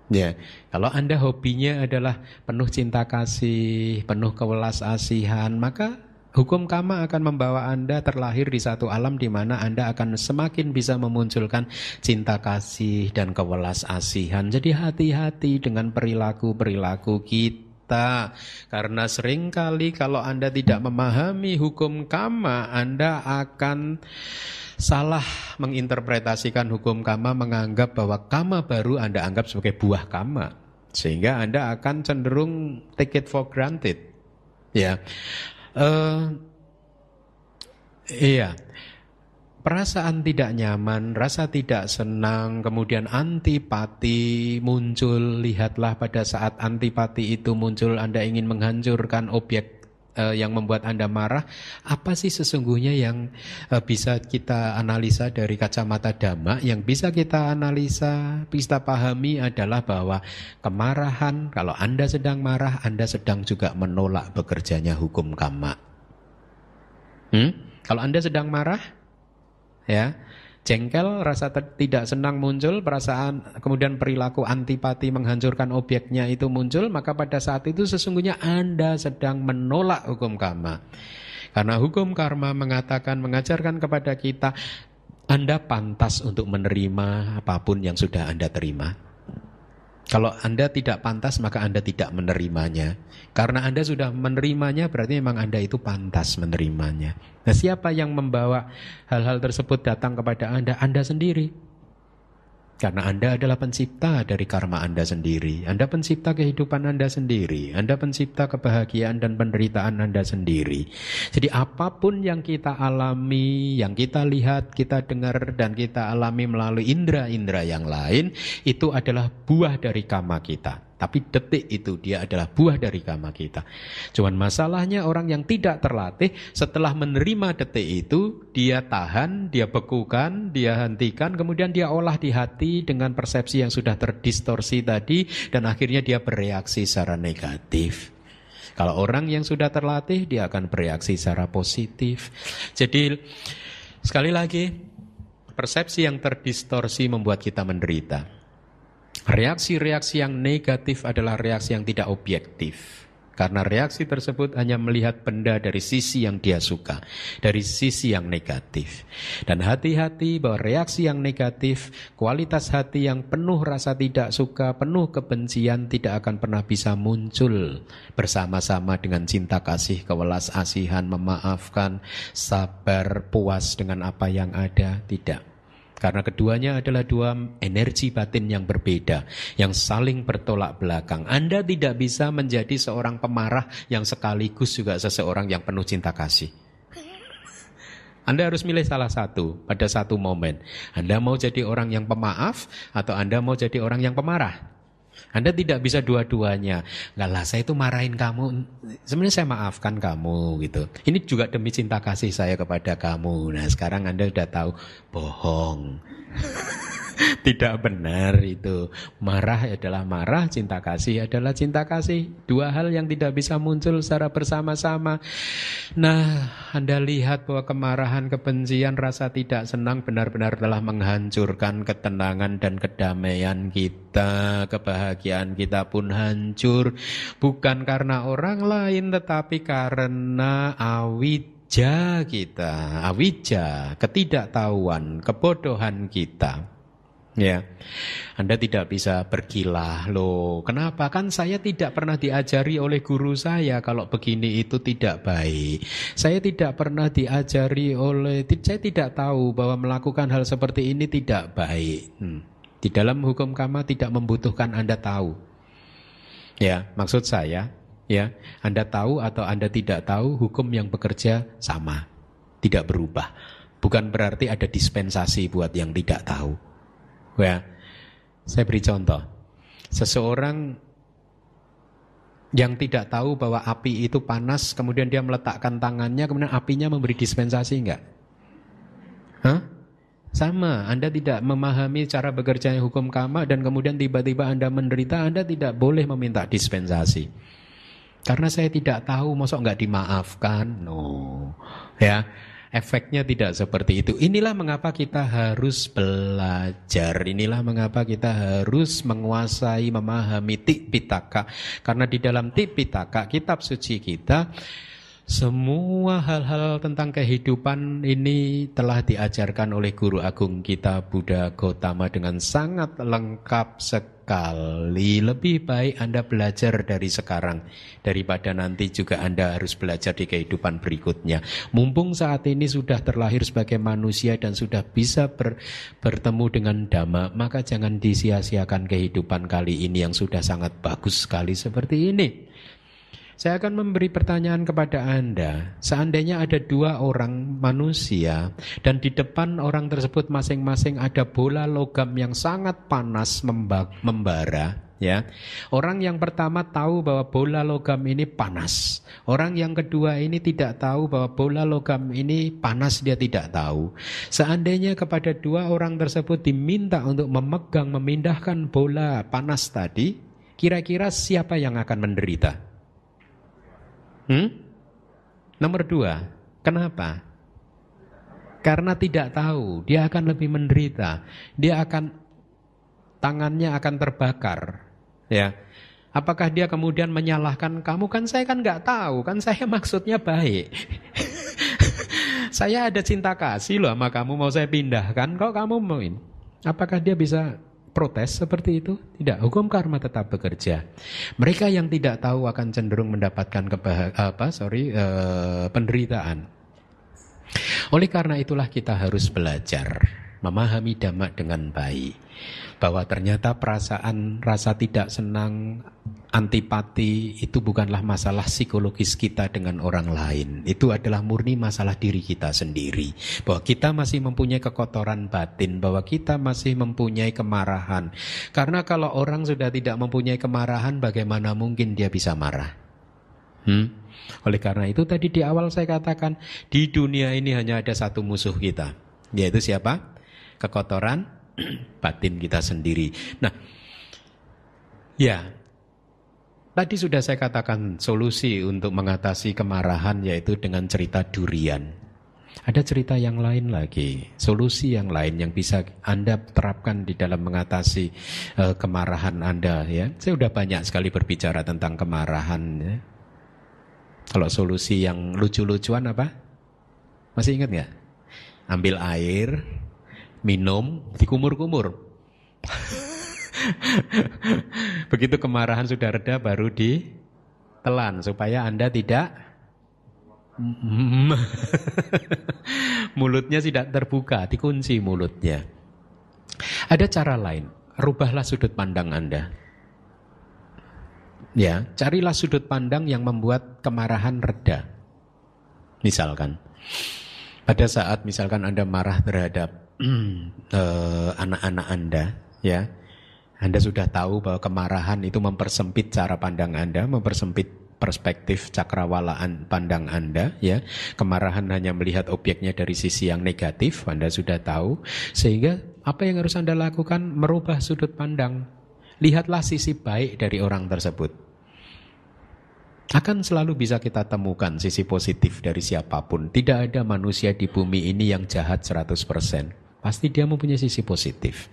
Ya, kalau Anda hobinya adalah penuh cinta kasih, penuh kewelas asihan, maka Hukum kama akan membawa Anda terlahir di satu alam di mana Anda akan semakin bisa memunculkan cinta kasih dan kewelas asihan. Jadi hati-hati dengan perilaku-perilaku kita. Karena sering kali kalau Anda tidak memahami hukum kama, Anda akan salah menginterpretasikan hukum kama menganggap bahwa kama baru Anda anggap sebagai buah kama. Sehingga Anda akan cenderung take it for granted. Ya. Uh, iya. Perasaan tidak nyaman, rasa tidak senang, kemudian antipati muncul. Lihatlah pada saat antipati itu muncul, Anda ingin menghancurkan objek uh, yang membuat Anda marah. Apa sih sesungguhnya yang uh, bisa kita analisa dari kacamata dhamma? Yang bisa kita analisa, bisa pahami adalah bahwa kemarahan, kalau Anda sedang marah, Anda sedang juga menolak bekerjanya hukum kama. Hmm? Kalau Anda sedang marah, ya, jengkel, rasa tidak senang muncul, perasaan kemudian perilaku antipati menghancurkan objeknya itu muncul, maka pada saat itu sesungguhnya Anda sedang menolak hukum karma. Karena hukum karma mengatakan mengajarkan kepada kita Anda pantas untuk menerima apa pun yang sudah Anda terima. Kalau Anda tidak pantas maka Anda tidak menerimanya. Karena Anda sudah menerimanya berarti memang Anda itu pantas menerimanya. Nah siapa yang membawa hal-hal tersebut datang kepada Anda? Anda sendiri. Karena Anda adalah pencipta dari karma Anda sendiri. Anda pencipta kehidupan Anda sendiri. Anda pencipta kebahagiaan dan penderitaan Anda sendiri. Jadi apa pun yang kita alami, yang kita lihat, kita dengar, dan kita alami melalui indera-indera yang lain, itu adalah buah dari karma kita. Tapi detik itu dia adalah buah dari kama kita. Cuman masalahnya orang yang tidak terlatih setelah menerima detik itu dia tahan, dia bekukan, dia hentikan, kemudian dia olah di hati dengan persepsi yang sudah terdistorsi tadi dan akhirnya dia bereaksi secara negatif. Kalau orang yang sudah terlatih dia akan bereaksi secara positif. Jadi sekali lagi persepsi yang terdistorsi membuat kita menderita. Reaksi-reaksi yang negatif adalah reaksi yang tidak objektif. Karena reaksi tersebut hanya melihat benda dari sisi yang dia suka, dari sisi yang negatif. Dan hati-hati bahwa reaksi yang negatif, kualitas hati yang penuh rasa tidak suka, penuh kebencian tidak akan pernah bisa muncul bersama-sama dengan cinta kasih, kewelas asihan, memaafkan, sabar, puas dengan apa yang ada, tidak. Karena keduanya adalah dua energi batin yang berbeda, yang saling bertolak belakang. Anda tidak bisa menjadi seorang pemarah yang sekaligus juga seseorang yang penuh cinta kasih. Anda harus milih salah satu pada satu momen. Anda mau jadi orang yang pemaaf atau Anda mau jadi orang yang pemarah? Anda tidak bisa dua-duanya. Enggak lah, saya itu marahin kamu. Sebenarnya saya maafkan kamu gitu. Ini juga demi cinta kasih saya kepada kamu. Nah, sekarang Anda sudah tahu bohong. *laughs* Tidak benar itu. Marah adalah marah, cinta kasih adalah cinta kasih. Dua hal yang tidak bisa muncul secara bersama-sama. Nah, Anda lihat bahwa kemarahan, kebencian, rasa tidak senang benar-benar telah menghancurkan ketenangan dan kedamaian kita. Kebahagiaan kita pun hancur. Bukan karena orang lain, tetapi karena awija kita, awija, ketidaktahuan, kebodohan kita. Ya, Anda tidak bisa berkilah loh. Kenapa? Kan saya tidak pernah diajari oleh guru saya kalau begini itu tidak baik. Saya tidak pernah diajari oleh, saya tidak tahu bahwa melakukan hal seperti ini tidak baik. Hmm. Di dalam hukum kama tidak membutuhkan Anda tahu. Ya, maksud saya, ya, Anda tahu atau Anda tidak tahu hukum yang bekerja sama, tidak berubah. Bukan berarti ada dispensasi buat yang tidak tahu. Ya, saya beri contoh. Seseorang yang tidak tahu bahwa api itu panas, kemudian dia meletakkan tangannya, kemudian apinya memberi dispensasi enggak? Hah? Sama, Anda tidak memahami cara bekerja hukum kama dan kemudian tiba-tiba Anda menderita, Anda tidak boleh meminta dispensasi. Karena saya tidak tahu, masa nggak dimaafkan? No, ya. Efeknya tidak seperti itu. Inilah mengapa kita harus belajar. Inilah mengapa kita harus menguasai, memahami tik pitaka. Karena di dalam tik pitaka, kitab suci kita, semua hal-hal tentang kehidupan ini telah diajarkan oleh guru agung kita Buddha Gautama dengan sangat lengkap sekali. Lebih baik Anda belajar dari sekarang daripada nanti juga Anda harus belajar di kehidupan berikutnya. Mumpung saat ini sudah terlahir sebagai manusia dan sudah bisa ber, bertemu dengan dhamma, maka jangan disia-siakan kehidupan kali ini yang sudah sangat bagus sekali seperti ini. Saya akan memberi pertanyaan kepada Anda. Seandainya ada dua orang manusia dan di depan orang tersebut masing-masing ada bola logam yang sangat panas membara, ya. Orang yang pertama tahu bahwa bola logam ini panas. Orang yang kedua ini tidak tahu bahwa bola logam ini panas dia tidak tahu. Seandainya kepada dua orang tersebut diminta untuk memegang memindahkan bola panas tadi, kira-kira siapa yang akan menderita? Hmm? Nomor dua, kenapa? Karena tidak tahu, dia akan lebih menderita. Dia akan tangannya akan terbakar. Ya, apakah dia kemudian menyalahkan kamu? Kan saya kan nggak tahu, kan saya *laughs* maksudnya baik. *laughs* saya ada cinta kasih loh sama kamu mau saya pindahkan. Kok kamu mau ini? Apakah dia bisa protes seperti itu? Tidak, hukum karma tetap bekerja. Mereka yang tidak tahu akan cenderung mendapatkan kebah apa sorry uh, penderitaan. Oleh karena itulah kita harus belajar memahami dhamma dengan baik bahwa ternyata perasaan rasa tidak senang, antipati itu bukanlah masalah psikologis kita dengan orang lain. Itu adalah murni masalah diri kita sendiri. Bahwa kita masih mempunyai kekotoran batin, bahwa kita masih mempunyai kemarahan. Karena kalau orang sudah tidak mempunyai kemarahan, bagaimana mungkin dia bisa marah? Hmm? Oleh karena itu tadi di awal saya katakan di dunia ini hanya ada satu musuh kita, yaitu siapa? Kekotoran batin kita sendiri. Nah, ya, tadi sudah saya katakan solusi untuk mengatasi kemarahan yaitu dengan cerita durian. Ada cerita yang lain lagi, solusi yang lain yang bisa Anda terapkan di dalam mengatasi uh, kemarahan Anda ya. Saya sudah banyak sekali berbicara tentang kemarahan ya. Kalau solusi yang lucu-lucuan apa? Masih ingat nggak? Ambil air, minum, dikumur-kumur. Begitu kemarahan sudah reda baru ditelan supaya Anda tidak *laughs* mulutnya tidak terbuka, dikunci mulutnya. Ada cara lain, rubahlah sudut pandang Anda. Ya, carilah sudut pandang yang membuat kemarahan reda. Misalkan, pada saat misalkan Anda marah terhadap *clears throat* anak-anak Anda, ya. Anda sudah tahu bahwa kemarahan itu mempersempit cara pandang Anda, mempersempit perspektif cakrawalaan pandang Anda ya. Kemarahan hanya melihat objeknya dari sisi yang negatif, Anda sudah tahu. Sehingga apa yang harus Anda lakukan? Merubah sudut pandang. Lihatlah sisi baik dari orang tersebut. Akan selalu bisa kita temukan sisi positif dari siapa pun. Tidak ada manusia di bumi ini yang jahat 100%. Pasti dia mempunyai sisi positif.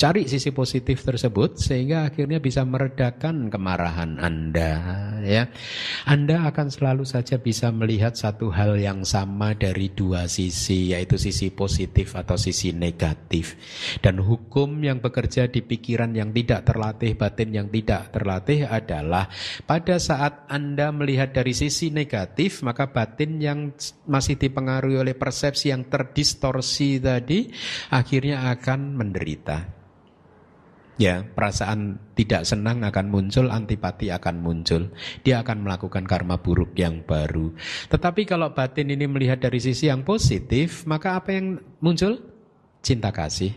Cari sisi positif tersebut sehingga akhirnya bisa meredakan kemarahan Anda ya. Anda akan selalu saja bisa melihat satu hal yang sama dari dua sisi yaitu sisi positif atau sisi negatif. Dan hukum yang bekerja di pikiran yang tidak terlatih, batin yang tidak terlatih adalah pada saat Anda melihat dari sisi negatif maka batin yang masih dipengaruhi oleh persepsi yang terdistorsi tadi akhirnya akan menderita. Ya, perasaan tidak senang akan muncul, antipati akan muncul. Dia akan melakukan karma buruk yang baru. Tetapi kalau batin ini melihat dari sisi yang positif, maka apa yang muncul? Cinta kasih,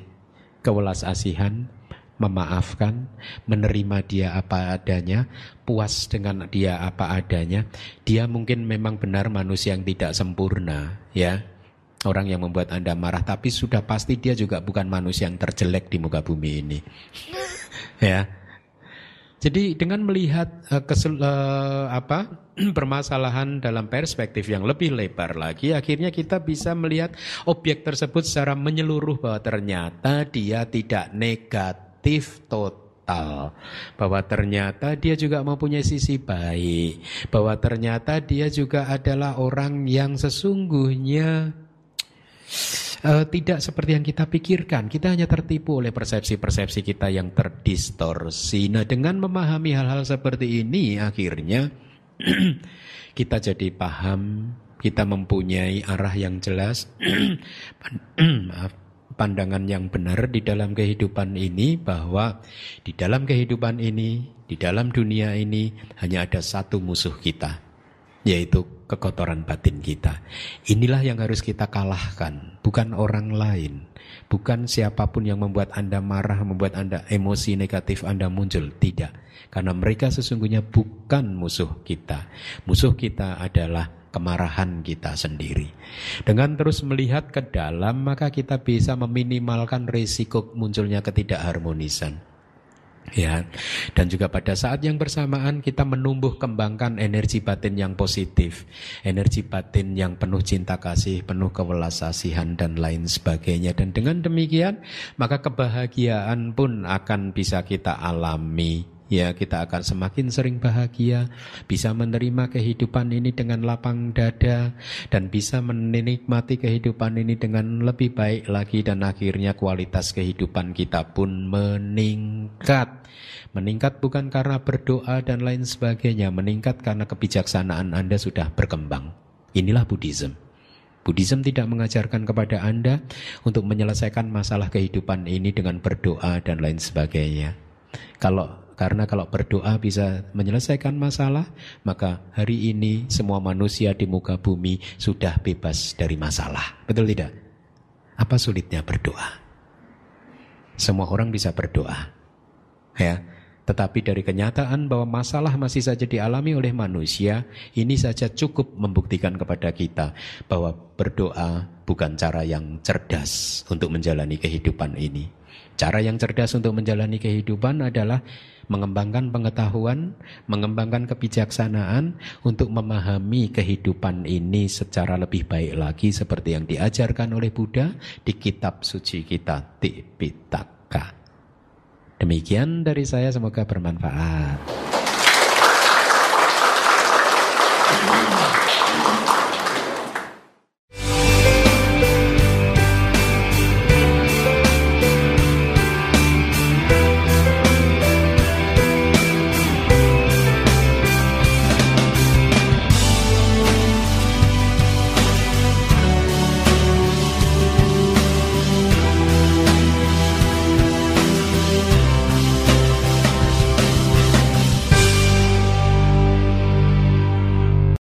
kewelas asihan, memaafkan, menerima dia apa adanya, puas dengan dia apa adanya. Dia mungkin memang benar manusia yang tidak sempurna, ya orang yang membuat Anda marah, tapi sudah pasti dia juga bukan manusia yang terjelek di muka bumi ini. *laughs* ya. Jadi dengan melihat uh, kesel, uh, apa *clears throat* permasalahan dalam perspektif yang lebih lebar lagi, akhirnya kita bisa melihat objek tersebut secara menyeluruh bahwa ternyata dia tidak negatif total bahwa ternyata dia juga mempunyai sisi baik, bahwa ternyata dia juga adalah orang yang sesungguhnya uh, tidak seperti yang kita pikirkan. Kita hanya tertipu oleh persepsi-persepsi kita yang terdistorsi. Nah, dengan memahami hal-hal seperti ini, akhirnya *clears throat* kita jadi paham, kita mempunyai arah yang jelas, *clears throat* *clears throat* maaf, pandangan yang benar di dalam kehidupan ini bahwa di dalam kehidupan ini, di dalam dunia ini hanya ada satu musuh kita, yaitu kekotoran batin kita. Inilah yang harus kita kalahkan, bukan orang lain. Bukan siapa pun yang membuat Anda marah, membuat Anda emosi negatif Anda muncul. Tidak. Karena mereka sesungguhnya bukan musuh kita. Musuh kita adalah kemarahan kita sendiri. Dengan terus melihat ke dalam, maka kita bisa meminimalkan risiko munculnya ketidakharmonisan. Ya, dan juga pada saat yang bersamaan kita menumbuh kembangkan energi batin yang positif, energi batin yang penuh cinta kasih, penuh kewelasasihan dan lain sebagainya. Dan dengan demikian, maka kebahagiaan pun akan bisa kita alami ya kita akan semakin sering bahagia, bisa menerima kehidupan ini dengan lapang dada dan bisa menikmati kehidupan ini dengan lebih baik lagi dan akhirnya kualitas kehidupan kita pun meningkat. Meningkat bukan karena berdoa dan lain sebagainya, meningkat karena kebijaksanaan Anda sudah berkembang. Inilah Buddhism. Buddhism tidak mengajarkan kepada Anda untuk menyelesaikan masalah kehidupan ini dengan berdoa dan lain sebagainya. Kalau karena kalau berdoa bisa menyelesaikan masalah, maka hari ini semua manusia di muka bumi sudah bebas dari masalah. Betul tidak? Apa sulitnya berdoa? Semua orang bisa berdoa. Ya. Tetapi dari kenyataan bahwa masalah masih saja dialami oleh manusia, ini saja cukup membuktikan kepada kita bahwa berdoa bukan cara yang cerdas untuk menjalani kehidupan ini. Cara yang cerdas untuk menjalani kehidupan adalah mengembangkan pengetahuan, mengembangkan kebijaksanaan untuk memahami kehidupan ini secara lebih baik lagi seperti yang diajarkan oleh Buddha di kitab suci kita Tipitaka. Demikian dari saya semoga bermanfaat.